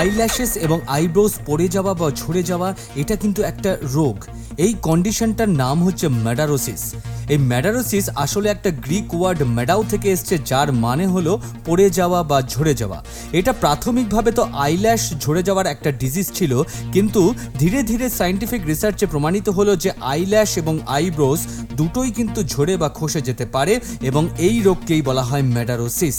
Eyelashes এবং eyebrows পড়ে যাওয়া বা ঝরে যাওয়া, এটা কিন্তু একটা রোগ। এই কন্ডিশনটার নাম হচ্ছে ম্যাডারোসিস এই ম্যাডারোসিস আসলে একটা গ্রিক ওয়ার্ড ম্যাডাও থেকে এসছে, যার মানে হলো পড়ে যাওয়া বা ঝরে যাওয়া। এটা প্রাথমিকভাবে তো আইল্যাশ ঝরে যাওয়ার একটা ডিজিজ ছিল, কিন্তু ধীরে ধীরে সায়েন্টিফিক রিসার্চে প্রমাণিত হলো যে আইল্যাশ এবং আইব্রোস দুটোই কিন্তু ঝরে বা খসে যেতে পারে, এবং এই রোগকেই বলা হয় ম্যাডারোসিস